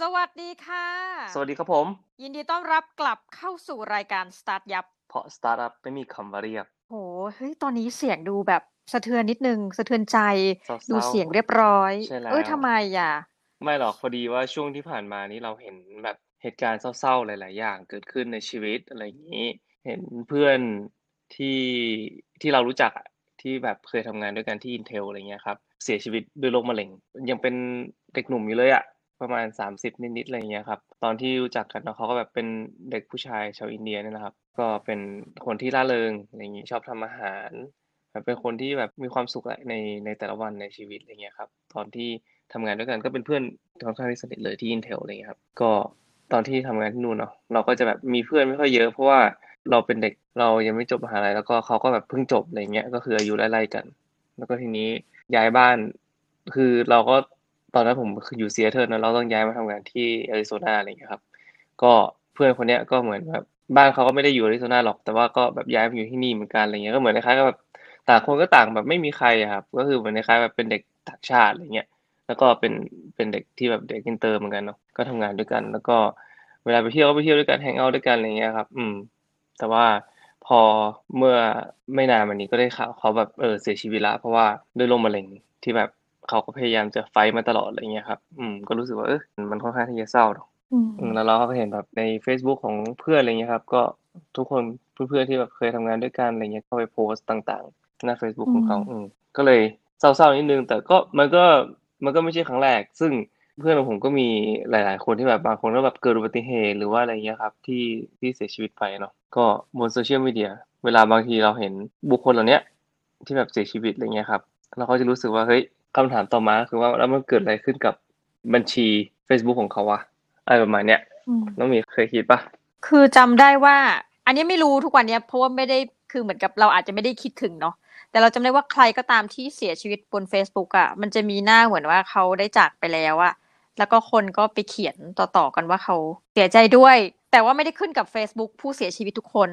สวัสดีค่ะ สวัสดีครับผม ยินดีต้อนรับกลับเข้าสู่รายการ Start ยับ เพราะสตาร์ทอัพไม่มีคำว่าเรียกโหเฮ้ยตอนนี้เสียงดูแบบสะเทือนนิดนึง สะเทือนใจ เศร้าดูๆเสียงเรียบร้อย ใช่แล้ว เอ้ยทำไมอะ ไม่หรอกพอดีว่าช่วงที่ผ่านมานี้เราเห็นแบบเหตุการณ์เศร้าๆหลาย ๆ อย่างเกิดขึ้นในชีวิตอะไรอย่างนี้ เห็นเพื่อนที่ที่เรารู้จักอะที่แบบเคยทำงานด้วยกันที่ Intel อะไรเงี้ยครับ เสียชีวิตด้วยโรคมะเร็ง ยังเป็นเด็กหนุ่มอยู่เลยอะ ประมาณ 30 นิดๆอะไรเงี้ยครับตอนที่รู้จักกันเนาะเขาก็แบบเป็นเด็กผู้ชายชาวอินเดียเนี่ยนะครับ ก็เป็นคนที่ร่าเริงอะไรอย่างงี้ชอบทำอาหารแบบเป็นคนที่แบบมีความสุขในในแต่ละวันในชีวิตอะไรเงี้ยครับตอนที่ทำงานด้วยกันก็เป็นเพื่อนค่อนข้างที่สนิทเลยที่ Intel อะไรเงี้ยครับก็ตอนที่ทำงานที่นู่นเนาะเราก็จะแบบมีเพื่อนไม่ค่อยเยอะเพราะว่าเราเป็นเด็กเรายังไม่จบมหาลัยแล้วก็เขาก็แบบเพิ่งจบอะไรเงี้ยก็คืออายุไล่ๆกัน แล้วก็ทีนี้ย้ายบ้าน คือเราก็ ตอนนั้นผมคืออยู่ซีแอตเทิลนะเราต้องย้ายมาทำงานที่แอริโซนาอะไรเงี้ยครับ ก็เพื่อนคนเนี้ยก็เหมือนแบบบ้านเขาก็ไม่ได้อยู่แอริโซนาหรอก แต่ว่าก็แบบย้ายมาอยู่ที่นี่เหมือนกันอะไรเงี้ยก็เหมือนคล้ายๆกับแบบต่างคนก็ต่างแบบไม่มีใครครับ ก็คือเหมือนคล้ายๆแบบเป็นเด็กต่างชาติอะไรเงี้ยแล้วก็เป็นเป็นเด็กที่แบบเด็กอินเตอร์เหมือนกันเนาะก็ทำงานด้วยกัน แล้วก็เวลาไปเที่ยวก็ไปเที่ยวด้วยกัน hang out ด้วยกันอะไรเงี้ยครับ อืม แต่ว่าพอเมื่อไม่นานมานี้ก็ได้ข่าวเขาแบบเออเสียชีวิตละเพราะว่าด้วยโรคมะเร็งที่แบบ เขาก็พยายามจะไฟท์มาตลอดอะไรเงี้ยครับ อืม ก็รู้สึกว่าเออมันค่อนข้างที่จะเศร้าเนาะอืมอืมแล้วเราก็เห็นแบบใน Facebook ของเพื่อนอะไรเงี้ยครับ ก็ทุกคนเพื่อนๆที่แบบเคยทำงานด้วยกันอะไรเงี้ยเข้าไปโพสต์ต่างๆ หน้า Facebook ของเขาอืมก็เลยเศร้าๆนิดนึง แต่ก็มันก็มันก็ไม่ใช่ครั้งแรก ซึ่งเพื่อนของผมก็มีหลาย ๆ คนที่แบบบางคนก็แบบเกิดอุบัติเหตุหรือว่าอะไรเงี้ยครับ ที่ที่เสียชีวิตไปเนาะก็บนโซเชียลมีเดียเวลาบางทีเราเห็นบุคคลเหล่าเนี้ยที่แบบเสียชีวิตอะไรเงี้ยครับเราก็จะรู้สึกว่าเฮ้ย คำถามต่อมาคือว่าแล้วมันเกิดอะไรขึ้นกับบัญชี Facebook ของเขาวะอะไรประมาณเนี้ยอืมน้องหมีเคยคิดปะคือจำได้ว่า อันนี้ไม่รู้ทุกวันเนี้ยเพราะว่าไม่ได้คือเหมือนกับเราอาจจะไม่ได้คิดถึงเนาะแต่เราจำได้ว่าใครก็ตามที่เสียชีวิตบน Facebook อะ มันจะมีหน้าเหมือนว่าเขาได้จากไปแล้วอะแล้วก็คนก็ไปเขียนต่อๆกันว่าเขาเสียใจด้วย แต่ว่าไม่ได้ขึ้นกับ Facebook ผู้เสียชีวิตทุกคน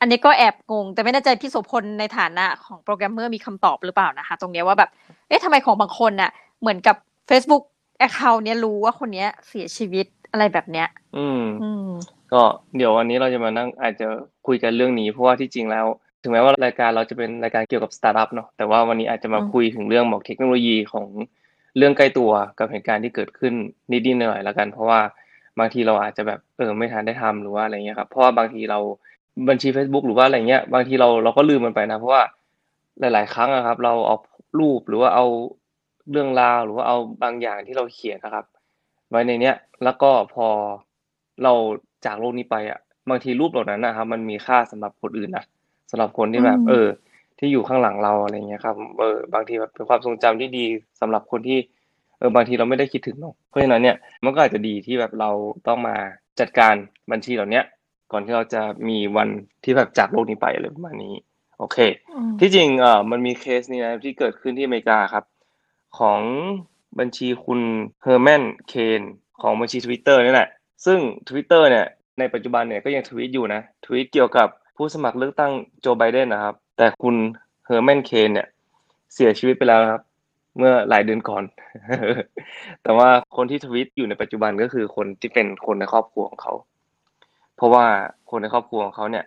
อันนี้ก็แอบงง แต่ไม่แน่ใจพี่โสพลในฐานะของโปรแกรมเมอร์มีคำตอบหรือเปล่านะคะ ตรงเนี้ยว่าแบบเอ๊ะทำไมของบางคนน่ะ เหมือนกับ Facebook account เนี้ยรู้ว่าคนเนี้ยเสียชีวิตอะไรแบบเนี้ย อืมอืมก็เดี๋ยววันนี้เราจะมานั่งอาจจะคุยกันเรื่องนี้ เพราะว่าที่จริงแล้ว ถึงแม้ว่ารายการเราจะเป็นรายการเกี่ยวกับสตาร์ทอัพเนาะแต่ว่าวันนี้อาจจะมาอืมคุยถึงเรื่องของเทคโนโลยีของเรื่องใกล้ตัวกับเหตุการณ์ที่เกิดขึ้นนิดๆหน่อยๆแล้วกัน เพราะว่าบางทีเราอาจจะแบบเออไม่ทันได้ทำหรือว่าอะไรเงี้ยครับเพราะว่าบางทีเรา บัญชี Facebook หรือว่าอะไรเงี้ยบางทีเราเราก็ลืมมันไปนะ เพราะว่าหลาย ๆ ครั้งอะครับ เราเอารูปหรือว่าเอาเรื่องราวหรือว่าเอาบางอย่างที่เราเขียนนะครับ ไว้ในเนี้ยแล้วก็พอเราจากโลกนี้ไปอะบางทีรูปเหล่านั้นนะครับ มันมีค่าสำหรับคนอื่นนะสำหรับคนที่แบบอืมเออ ที่อยู่ข้างหลังเราอะไรเงี้ยครับเออบางทีแบบเป็นความทรงจำที่ดีสำหรับคนที่เออบางทีเราไม่ได้คิดถึงเนาะเพราะฉะนั้นเนี่ยมันก็อาจจะดีที่แบบเราต้องมาจัดการบัญชีเหล่าเนี้ย ก่อนที่เราจะมีวันที่แบบจากโลกนี้ไปอะไรประมาณนี้ โอเคอืมที่จริงเอ่อมันมีเคสนี้นะที่เกิดขึ้นที่อเมริกาครับ ของบัญชีคุณเฮอร์แมนเคนของบัญชี Twitter นี่แหละซึ่ง Twitter เนี่ยในปัจจุบันเนี่ยก็ยังทวีตอยู่นะทวีตเกี่ยวกับผู้สมัครเลือกตั้งโจไบเดนนะครับ แต่คุณเฮอร์แมนเคนเนี่ยเสียชีวิตไปแล้วนะครับ เมื่อหลายเดือนก่อน แต่ว่าคนที่ทวีตอยู่ในปัจจุบันก็คือคนที่เป็นคนในครอบครัวของเขา เพราะว่าคนในครอบครัวของเขาเนี่ย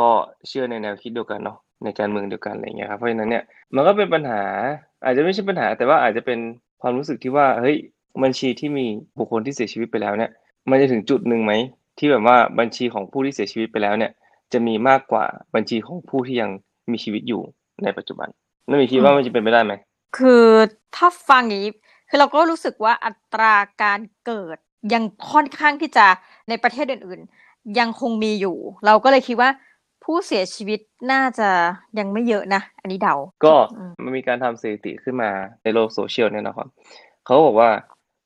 ก็เชื่อในแนวคิดเดียวกันเนาะในการเมืองเดียวกันอะไรเงี้ยครับเพราะฉะนั้นเนี่ยมันก็เป็นปัญหาอาจจะไม่ใช่ปัญหา แต่ว่าอาจจะเป็นความรู้สึกที่ว่าเฮ้ยบัญชีที่มีบุคคลที่เสียชีวิตไปแล้วเนี่ยมันจะถึงจุดหนึ่งไหมที่แบบว่าบัญชีของผู้ที่เสียชีวิตไปแล้วเนี่ยจะมีมากกว่าบัญชีของผู้ที่ยังมีชีวิตอยู่ในปัจจุบันนั่นหมายคิดว่ามันจะเป็นไปได้ไหมคือถ้าฟังอย่างนี้คือเราก็รู้สึกว่าอัตราการเกิดยังค่อนข้างที่จะในประเทศอื่น ยังคงมีอยู่ เราก็เลยคิดว่าผู้เสียชีวิตน่าจะยังไม่เยอะนะ อันนี้เดา ก็อืมมันมีการทำสถิติขึ้นมาในโลกโซเชียลเนี่ยนะครับ เขาบอกว่า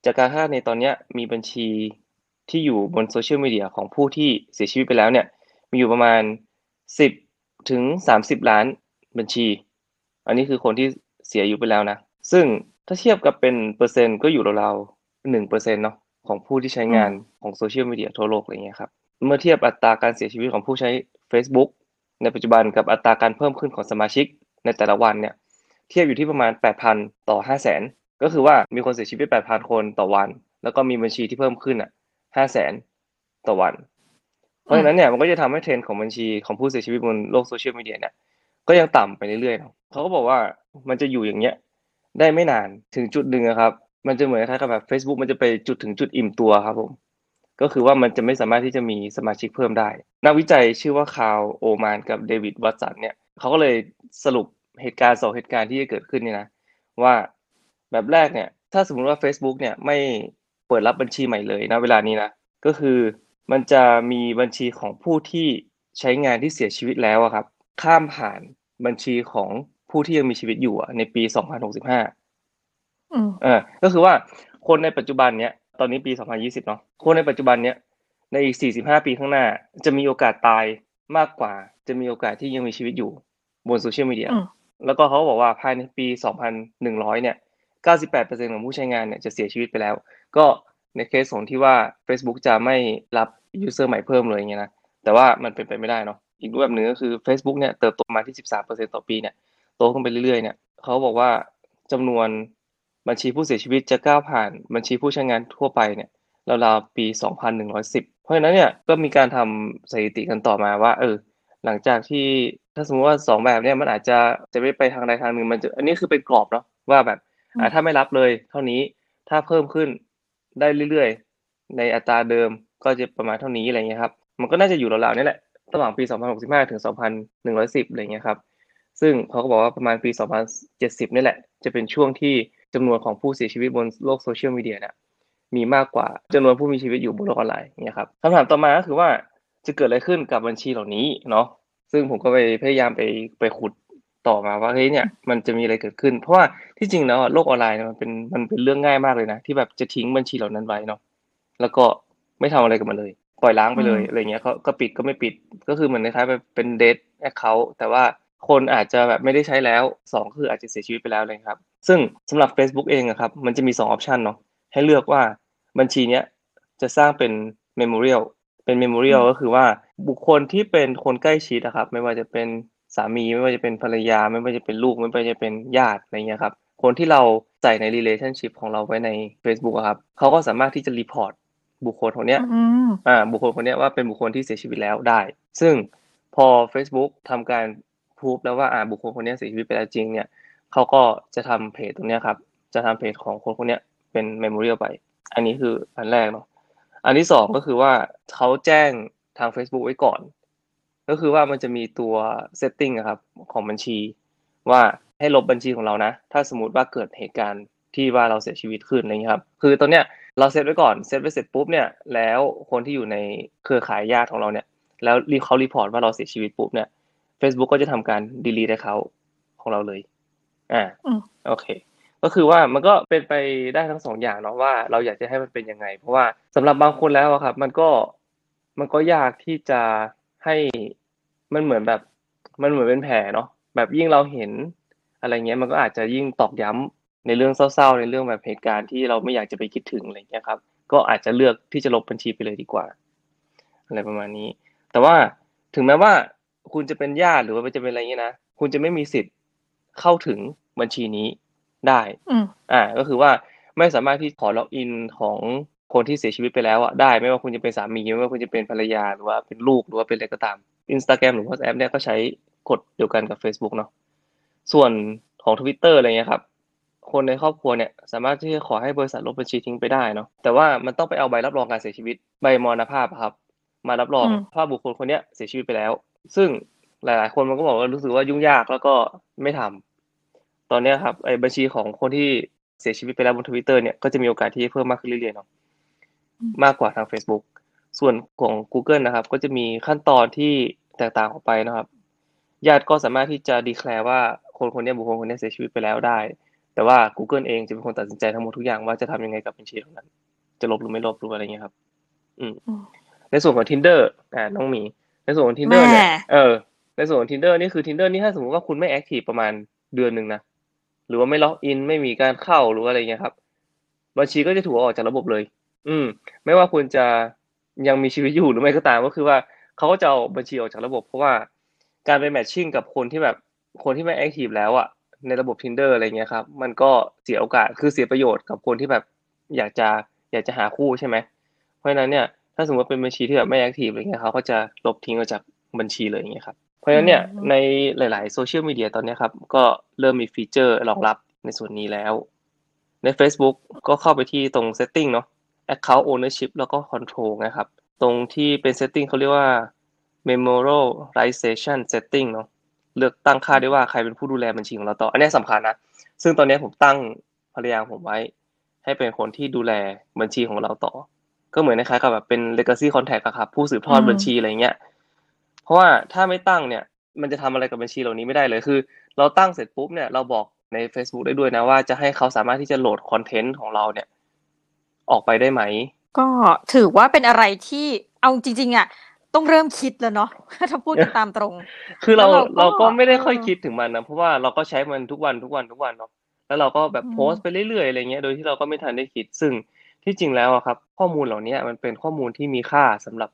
จากการคาดในตอนเนี้ยมีบัญชีที่อยู่บนโซเชียลมีเดียของผู้ที่เสียชีวิตไปแล้วเนี่ย มีอยู่ประมาณสิบถึงสามสิบล้านบัญชี อันนี้คือคนที่เสียอยู่ไปแล้วนะ ซึ่งถ้าเทียบกับเป็นเปอร์เซ็นต์ก็อยู่ราวๆหนึ่งเปอร์เซ็นต์เนาะของผู้ที่ใช้งานของโซเชียลมีเดียทั่วโลกอะไรเงี้ยครับ เมื่อเทียบอัตราการเสียชีวิตของผู้ใช้ Facebook ในปัจจุบันกับอัตราการเพิ่มขึ้นของสมาชิกในแต่ละวันเนี่ยเทียบอยู่ที่ประมาณ 8,000 ต่อ 500,000 ก็คือว่ามีคนเสียชีวิต 8,000 คนต่อวัน แล้วก็มีบัญชีที่เพิ่มขึ้นอะห้าแสนต่อวัน เพราะฉะนั้นเนี่ยมันก็จะทำให้เทรนด์ของบัญชีของผู้เสียชีวิตบนโลกโซเชียลมีเดียเนี่ยก็ยังต่ำไปเรื่อยๆเนาะเขาก็บอกว่ามันจะอยู่อย่างเงี้ยได้ไม่นานถึงจุดหนึ่งครับ มันจะเหมือนคล้ายกับแบบ Facebook มันจะไปจุดถึงจุดอิ่มตัวครับผม ก็คือว่ามันจะไม่สามารถที่จะมีสมาชิกเพิ่มได้ นักวิจัยชื่อว่าคาร์ลโอมานกับเดวิดวัตสันเนี่ยเขาก็เลยสรุปเหตุการณ์สองเหตุการณ์ที่จะเกิดขึ้นเนี่ยนะ ว่าแบบแรกเนี่ย ถ้าสมมติว่า Facebook เนี่ยไม่เปิดรับบัญชีใหม่เลยนะเวลานี้นะ ก็คือมันจะมีบัญชีของผู้ที่ใช้งานที่เสียชีวิตแล้วครับ ข้ามผ่านบัญชีของผู้ที่ยังมีชีวิตอยู่ในปี 2065อืมอ่าก็คือว่าคนในปัจจุบันเนี้ย ตอนนี้ปี 2020 เนาะคนในปัจจุบันเนี้ยในอีก 45 ปีข้างหน้า จะมีโอกาสตายมากกว่า จะมีโอกาสที่ยังมีชีวิตอยู่บนโซเชียลมีเดียอืมแล้วก็เขาบอกว่าภายในปี 2100 เนี่ย 98%ของผู้ใช้งานเนี่ยจะเสียชีวิตไปแล้ว ก็ในเคสของที่ว่า Facebook จะไม่รับยูเซอร์ใหม่เพิ่มเลยอย่างเงี้ยนะ แต่ว่ามันเป็นไปไม่ได้เนาะ อีกรูปแบบหนึ่งก็คือ Facebook เนี่ยเติบโตมาที่ 13%ต่อปีเนี่ย โตขึ้นไปเรื่อยๆ เนี่ยเขาบอกว่าจำนวน บัญชีผู้เสียชีวิตจะก้าวผ่านบัญชีผู้ใช้งานทั่วไปเนี่ยราวๆปี 2110 เพราะฉะนั้นเนี่ยก็มีการทำสถิติกันต่อมาว่าเออหลังจากที่ถ้าสมมติว่าสองแบบเนี่ยมันอาจจะจะไม่ไปทางใดทางหนึ่งมันจะอันนี้คือเป็นกรอบเนาะว่าแบบอ่าถ้าไม่รับเลย เท่านี้ถ้าเพิ่มขึ้นได้เรื่อยๆ ในอัตราเดิมก็จะประมาณเท่านี้อะไรเงี้ยครับมันก็น่าจะอยู่ราวๆนี่แหละระหว่างปี 2065 ถึง 2110 อะไรเงี้ยครับซึ่งเขาก็บอกว่าประมาณปี 2070 นี่แหละ จะเป็นช่วงที่ จำนวนของผู้เสียชีวิตบนโลกโซเชียลมีเดียเนี่ยมีมากกว่าจำนวนผู้มีชีวิตอยู่บนโลกออนไลน์เนี่ยครับคำถามต่อมาก็คือว่าจะเกิดอะไรขึ้นกับบัญชีเหล่านี้เนาะซึ่งผมก็ไปพยายามไปไปขุดต่อมาว่าเฮ้ยเนี่ยมันจะมีอะไรเกิดขึ้น เพราะว่าที่จริงแล้วอะโลกออนไลน์เนี่ยมันเป็นมันเป็นเรื่องง่ายมากเลยนะ ที่แบบจะทิ้งบัญชีเหล่านั้นไว้เนาะแล้วก็ไม่ทำอะไรกับมันเลย ปล่อยร้างไปเลยอืมอะไรเงี้ยเขาก็ปิดก็ไม่ปิดก็คือเหมือนคล้ายๆแบบเป็น dead account แต่ว่า คนอาจจะแบบไม่ได้ใช้แล้วสองคืออาจจะเสียชีวิตไปแล้วเลยครับ ซึ่งสำหรับ Facebook เองอะครับมันจะมีสอง option เนาะให้เลือกว่าบัญชีเนี้ยจะสร้างเป็น Memorial เป็น Memorial อืมก็คือว่าบุคคลที่เป็นคนใกล้ชิดอะครับ ไม่ว่าจะเป็นสามีไม่ว่าจะเป็นภรรยา ไม่ว่าจะเป็นลูกไม่ว่าจะเป็นญาติอะไรเงี้ยครับคนที่เราใส่ใน relationship ของเราไว้ใน Facebook อะครับเขาก็สามารถที่จะรีพอร์ตบุคคลคนเนี้ยอืมอ่าบุคคลคนเนี้ยว่าเป็นบุคคลที่เสียชีวิตแล้วได้ ซึ่งพอ Facebook ทำการ พูฟแล้วว่าอ่าบุคคลคนนี้เสียชีวิตไปแล้วจริงเนี่ยเขาก็จะทำเพจตรงนี้ครับ จะทำเพจของคนคนนี้เป็น Memorial ไป อันนี้คืออันแรกเนาะอันที่สองก็คือว่าเขาแจ้งทาง Facebook ไว้ก่อน ก็คือว่ามันจะมีตัว setting อะครับของบัญชี ว่าให้ลบบัญชีของเรานะ ถ้าสมมติว่าเกิดเหตุการณ์ที่ว่าเราเสียชีวิตขึ้นอะไรเงี้ยครับ คือตอนเนี้ยเราเซตไว้ก่อนเซตไว้เสร็จปุ๊บเนี่ย แล้วคนที่อยู่ในเครือข่ายญาติของเราเนี่ย แล้วรีเขารีพอร์ตว่าเราเสียชีวิตปุ๊บเนี่ย Facebook ก็จะทำการ delete ให้เขาของเราเลย อ่าอืมโอเค ก็คือว่ามันก็เป็นไปได้ทั้งสองอย่างเนาะว่าเราอยากจะให้มันเป็นยังไง เพราะว่าสำหรับบางคนแล้วอะครับ มันก็มันก็ยากที่จะให้มันเหมือนแบบ มันเหมือนเป็นแผลเนาะแบบยิ่งเราเห็นอะไรเงี้ยมันก็อาจจะยิ่งตอกย้ำในเรื่องเศร้าๆ ในเรื่องแบบเหตุการณ์ที่เราไม่อยากจะไปคิดถึงอะไรเงี้ยครับ ก็อาจจะเลือกที่จะลบบัญชีไปเลยดีกว่า อะไรประมาณนี้ แต่ว่าถึงแม้ว่า คุณจะเป็นญาติหรือว่าจะเป็นอะไรเงี้ยนะคุณจะไม่มีสิทธิ์เข้าถึงบัญชีนี้ได้อืมอ่า ก็คือว่าไม่สามารถที่ขอล็อกอินของคนที่เสียชีวิตไปแล้วอะได้ ไม่ว่าคุณจะเป็นสามีไม่ว่าคุณจะเป็นภรรยาหรือว่าเป็นลูกหรือว่าเป็นอะไรก็ตาม Instagram หรือ WhatsApp เนี่ยก็ใช้กฎเดียวกันกับ Facebook เนาะส่วนของ Twitter อะไรเงี้ยครับ คนในครอบครัวเนี่ยสามารถที่จะขอให้บริษัทลบบัญชีทิ้งไปได้เนาะแต่ว่ามันต้องไปเอาใบรับรองการเสียชีวิต ใบมรณภาพอะครับ มารับรองอืมว่าบุคคลคนเนี้ยเสียชีวิตไปแล้ว ซึ่งหลาย ๆ คนมันก็บอกว่ารู้สึกว่ายุ่งยากแล้วก็ไม่ทำตอนเนี้ยครับไอ้บัญชีของคนที่เสียชีวิตไปแล้วบนทวิตเตอร์เนี่ยก็จะมีโอกาสที่จะเพิ่มมากขึ้นเรื่อย ๆ เนาะอืมมากกว่าทาง Facebook ส่วนของ Google นะครับ ก็จะมีขั้นตอนที่แตกต่างออกไปนะครับ ญาติก็สามารถที่จะดีแคลร์ว่าคนคนเนี้ยบุคคลคนเนี้ยเสียชีวิตไปแล้วได้ แต่ว่า Google เองจะเป็นคนตัดสินใจทั้งหมดทุกอย่างว่าจะทำยังไงกับบัญชีเหล่านั้น จะลบหรือไม่ลบหรืออะไรเงี้ยครับ อืมอืมในส่วนของ Tinder อ่าน้องหมี ในส่วนของ Tinder เนี่ยแม่เออในส่วนของ Tinder นี่คือ Tinder นี่ถ้าสมมติว่าคุณไม่แอคทีฟประมาณเดือนหนึ่งนะหรือว่าไม่ล็อกอินไม่มีการเข้าหรือว่าอะไรเงี้ยครับ บัญชีก็จะถูกเอาออกจากระบบเลย อืม ไม่ว่าคุณจะยังมีชีวิตอยู่หรือไม่ก็ตามก็คือว่าเขาก็จะเอาบัญชีออกจากระบบ เพราะว่าการไป matching กับคนที่แบบคนที่ไม่ active แล้วอะในระบบ Tinder อะไรเงี้ยครับ มันก็เสียโอกาสคือเสียประโยชน์กับคนที่แบบอยากจะอยากจะหาคู่ใช่ไหมเพราะฉะนั้นเนี่ย ถ้าสมมติเป็นบัญชีที่แบบไม่ active อะไรเงี้ยเขาก็จะลบทิ้งออกจากบัญชีเลยอย่างเงี้ยครับเพราะฉะนั้นเนี่ยในหลาย ๆ โซเชียลมีเดียตอนนี้ครับ ก็เริ่มมีฟีเจอร์รองรับในส่วนนี้แล้ว ใน Facebook ก็เข้าไปที่ตรง setting เนาะ account ownership แล้วก็ control นะครับ ตรงที่เป็น setting เขาเรียกว่า memorialization setting เนาะเลือกตั้งค่าได้ว่าใครเป็นผู้ดูแลบัญชีของเราต่อ อันนี้สำคัญนะ ซึ่งตอนนี้ผมตั้งภรรยาผมไว้ ให้เป็นคนที่ดูแลบัญชีของเราต่อ ก็เหมือนคล้ายๆกับแบบเป็น legacy contact อะครับ ผู้สืบทอดบัญชีอะไรเงี้ย เพราะว่าถ้าไม่ตั้งเนี่ย มันจะทำอะไรกับบัญชีเหล่านี้ไม่ได้เลยคือ เราตั้งเสร็จปุ๊บเนี่ยเราบอกใน Facebook ได้ด้วยนะว่าจะให้เขาสามารถที่จะโหลดคอนเทนต์ของเราเนี่ย ออกไปได้ไหม ก็ถือว่าเป็นอะไรที่เอาจริงๆอะต้องเริ่มคิดแล้วเนาะถ้าพูดกันตามตรง คือเราแล้วเราก็เราก็ไม่ได้ค่อยเออคิดถึงมันนะเพราะว่าเราก็ใช้มันทุกวันทุกวันทุกวันเนาะแล้วเราก็แบบอืมโพสต์ไปเรื่อยๆอะไรเงี้ยโดยที่เราก็ไม่ทันได้คิดซึ่ง ที่จริงแล้วอะครับ ข้อมูลเหล่านี้มันเป็นข้อมูลที่มีค่าสำหรับ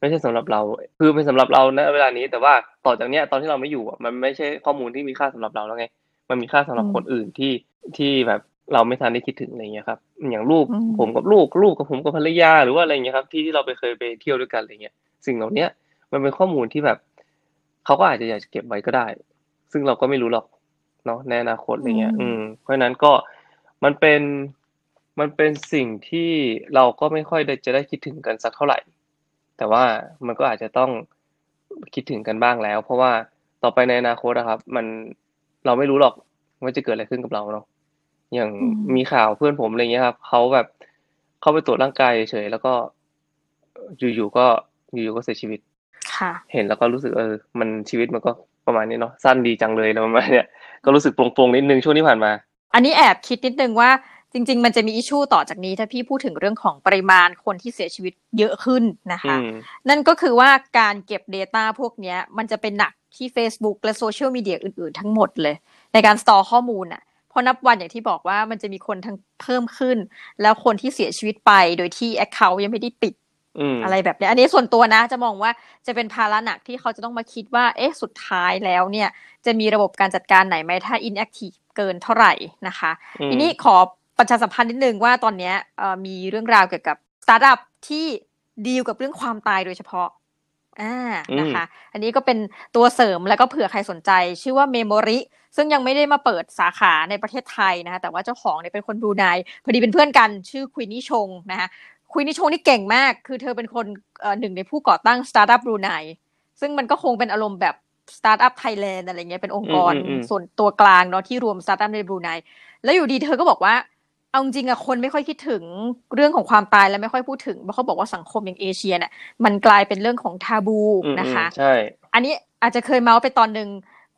ไม่ใช่สำหรับเรา คือเป็นสำหรับเราณเวลานี้ แต่ว่าต่อจากเนี้ยตอนที่เราไม่อยู่อะมันไม่ใช่ข้อมูลที่มีค่าสำหรับเราแล้วไง มันมีค่าสำหรับคนอื่นที่ที่แบบเราไม่ทันได้คิดถึงอะไรเงี้ยครับ อย่างลูกอืมผมกับลูกลูกกับผมกับภรรยาหรือว่าอะไรเงี้ยครับ ที่ที่เราไปเคยไปเที่ยวด้วยกันอะไรเงี้ย สิ่งเหล่าเนี้ยมันเป็นข้อมูลที่แบบเขาก็อาจจะอยากจะเก็บไว้ก็ได้ ซึ่งเราก็ไม่รู้หรอกเนาะในอนาคตอะไรเงี้ย อืมอืมเพราะฉะนั้นก็มันเป็น มันเป็นสิ่งที่เราก็ไม่ค่อยได้จะได้คิดถึงกันสักเท่าไหร่ แต่ว่ามันก็อาจจะต้องคิดถึงกันบ้างแล้ว เพราะว่าต่อไปในอนาคตนะครับ มันเราไม่รู้หรอกว่าจะเกิดอะไรขึ้นกับเราเนาะอย่างอืมมีข่าวเพื่อนผมอะไรเงี้ยครับเขาแบบเข้าไปตรวจร่างกายเฉยๆแล้วก็อยู่ๆก็อยู่ๆก็เสียชีวิตค่ะเห็นแล้วก็รู้สึกเออ มันชีวิตมันก็ประมาณนี้เนาะสั้นดีจังเลยแล้วประมาณเนี้ยก็รู้สึกโปร่งๆนิดนึงช่วงที่ผ่านมา อันนี้แอบคิดนิดนึงว่า จริง ๆ มันจะมี issue ต่อจากนี้ถ้าพี่พูดถึงเรื่องของปริมาณคนที่เสียชีวิตเยอะขึ้นนะคะอืมนั่นก็คือว่าการเก็บ Data พวกเนี้ยมันจะเป็นหนักที่ Facebook และโซเชียลมีเดียอื่น ๆ ทั้งหมดเลย ในการ store ข้อมูลอะเพราะนับวันอย่างที่บอกว่ามันจะมีคนทั้งเพิ่มขึ้น แล้วคนที่เสียชีวิตไปโดยที่ Account ยังไม่ได้ปิดอืมอะไรแบบเนี้ยอันนี้ส่วนตัวนะจะมองว่าจะเป็นภาระหนักที่เขาจะต้องมาคิดว่า เอ๊ะสุดท้ายแล้วเนี่ย จะมีระบบการจัดการไหนไหมถ้า inactive เกินเท่าไหร่นะคะอืมทีนี้ขอ ประชาสัมพันธ์นิดนึงว่าตอนเนี้ยเอ่อมีเรื่องราวเกี่ยวกับสตาร์ทอัพที่ดีลกับเรื่องความตายโดยเฉพาะอ่านะคะ อันนี้ก็เป็นตัวเสริมแล้วก็เผื่อใครสนใจ ชื่อว่า Memory ซึ่งยังไม่ได้มาเปิดสาขาในประเทศไทยนะคะแต่ว่าเจ้าของเนี่ยเป็นคนบรูไนพอดีเป็นเพื่อนกันชื่อควินนี่ชงนะคะควินนี่ชงนี่เก่งมาก คือเธอเป็นคนเอ่อหนึ่งในผู้ก่อตั้งสตาร์ทอัพบรูไนซึ่งมันก็คงเป็นอารมณ์แบบ Startup Thailand อะไรเงี้ยเป็นองค์กรอืมอืมอืมส่วนตัวกลางเนาะที่รวมสตาร์ทอัพในบรูไนแล้วอยู่ดีเธอก็บอกว่า เอาจริงๆอะคนไม่ค่อยคิดถึงเรื่องของความตายและไม่ค่อยพูดถึงเพราะเขาบอกว่าสังคมอย่างเอเชียเนี่ยมันกลายเป็นเรื่องของ taboo อืมนะคะอืมใช่อันนี้อาจจะเคยเมาท์ไปตอนหนึ่ง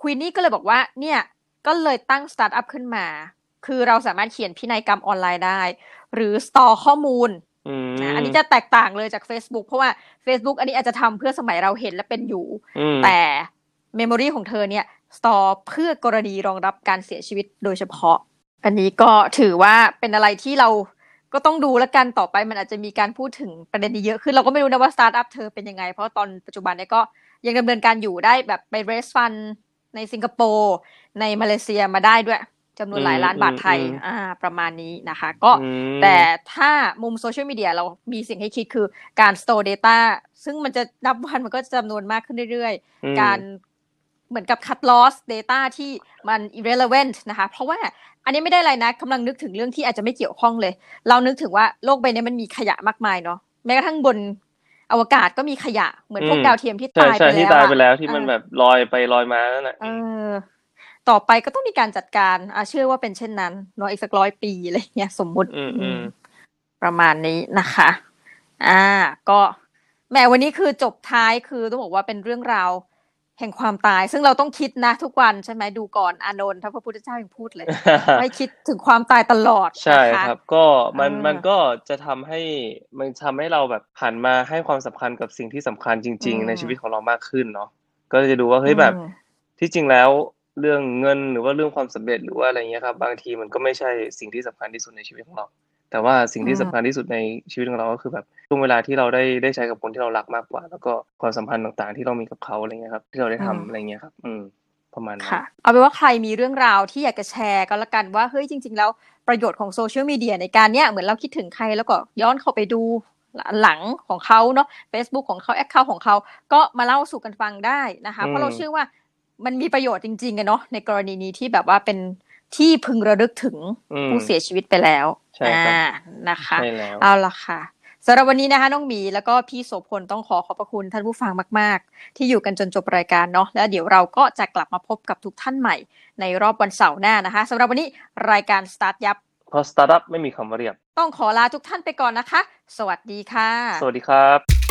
ควีนนี่ก็เลยบอกว่าเนี่ยก็เลยตั้งสตาร์ทอัพขึ้นมา คือเราสามารถเขียนพินัยกรรมออนไลน์ได้ หรือ store ข้อมูลอืมนะอันนี้จะแตกต่างเลยจาก Facebook เพราะว่า Facebook อันนี้อาจจะทำเพื่อสมัยเราเห็นและเป็นอยู่อืมแต่ Memory ของเธอเนี่ย store เพื่อกรณีรองรับการเสียชีวิตโดยเฉพาะ อันนี้ก็ถือว่าเป็นอะไรที่เราก็ต้องดูแล้วกันต่อไปมันอาจจะมีการพูดถึงประเด็นนี้เยอะขึ้นเราก็ไม่รู้นะว่าสตาร์ทอัพเธอเป็นยังไง เพราะตอนปัจจุบันเนี่ยก็ยังดำเนินการอยู่ได้แบบไป raise fundในสิงคโปร์ในมาเลเซียมาได้ด้วยจำนวนหลายล้านบาทไทยอืมอืมอ่าประมาณนี้นะคะ ก็อืมแต่ถ้ามุมโซเชียลมีเดียเรามีสิ่งให้คิดคือการ store data ซึ่งมันจะนับวันมันก็จะจำนวนมากขึ้นเรื่อยอืมๆการ เหมือนกับ cut loss data ที่มัน irrelevant นะคะ เพราะว่าอันนี้ไม่ได้อะไรนะกำลังนึกถึงเรื่องที่อาจจะไม่เกี่ยวข้องเลย เรานึกถึงว่าโลกใบนี้มันมีขยะมากมายเนาะแม้กระทั่งบนอวกาศก็มีขยะเหมือนพวกอืมดาวเทียมที่ใช่ตายไปใช่แล้วที่ตายไปอะแล้วที่มันเออแบบลอยไปลอยมานั่นแหละเออต่อไปก็ต้องมีการจัดการอะเชื่อว่าเป็นเช่นนั้นเนาะอีกสักร้อยปีอะไรเงี้ยสมมุติอืมอืมประมาณนี้นะคะ อ่า ก็แหมวันนี้คือจบท้ายคือต้องบอกว่าเป็นเรื่องราว แห่งความตาย ซึ่งเราต้องคิดนะทุกวันใช่ไหมดูก่อนอานนท์ถ้าพระพุทธเจ้ายังพูดเลยให้คิดถึงความตายตลอดใช่นะคะครับ ก็มันเออมันก็จะทำให้มันทำให้เราแบบหันมาให้ความสำคัญกับสิ่งที่สำคัญจริงอืมๆในชีวิตของเรามากขึ้นเนาะก็จะดูว่าเฮ้ยแบบอืมที่จริงแล้วเรื่องเงินหรือว่าเรื่องความสำเร็จหรือว่าอะไรเงี้ยครับ บางทีมันก็ไม่ใช่สิ่งที่สำคัญที่สุดในชีวิตของเรา แต่ว่าสิ่งที่อืมสำคัญที่สุดในชีวิตของเราก็คือแบบช่วงเวลาที่เราได้ได้ใช้กับคนที่เรารักมากกว่า แล้วก็ความสัมพันธ์ต่างๆ ที่เรามีกับเขาอะไรเงี้ยครับที่เราได้ทำอะไรเงี้ยครับ อืมประมาณนั้นค่ะ เอาเป็นว่าใครมีเรื่องราวที่อยากจะแชร์ก็แล้วกันว่าเฮ้ยจริง ๆ แล้วประโยชน์ของโซเชียลมีเดียในการเนี้ยเหมือนเราคิดถึงใครแล้วก็ย้อนเข้าไปดูหลังของเขาเนาะ Facebook ของเขาแอคเคาท์ของเขาก็มาเล่าสู่กันฟังได้นะคะอืมเพราะเราเชื่อว่ามันมีประโยชน์จริงๆอะเนาะในกรณีนี้ที่แบบว่าเป็นที่พึงระลึกถึงอืมผู้เสียชีวิตไปแล้ว ใช่ครับอ่านะคะใช่แล้วเอาละค่ะสำหรับวันนี้นะคะน้องหมีแล้วก็พี่โสพลต้องขอขอบพระคุณท่านผู้ฟังมาก ๆ ที่อยู่กันจนจบรายการเนาะแล้วเดี๋ยวเราก็จะกลับมาพบกับทุกท่านใหม่ ในรอบวันเสาร์หน้านะคะสำหรับวันนี้รายการสตาร์ทยับเพราะสตาร์ทอัพไม่มีคำว่าเรียบ ต้องขอลาทุกท่านไปก่อนนะคะ สวัสดีค่ะ สวัสดีครับ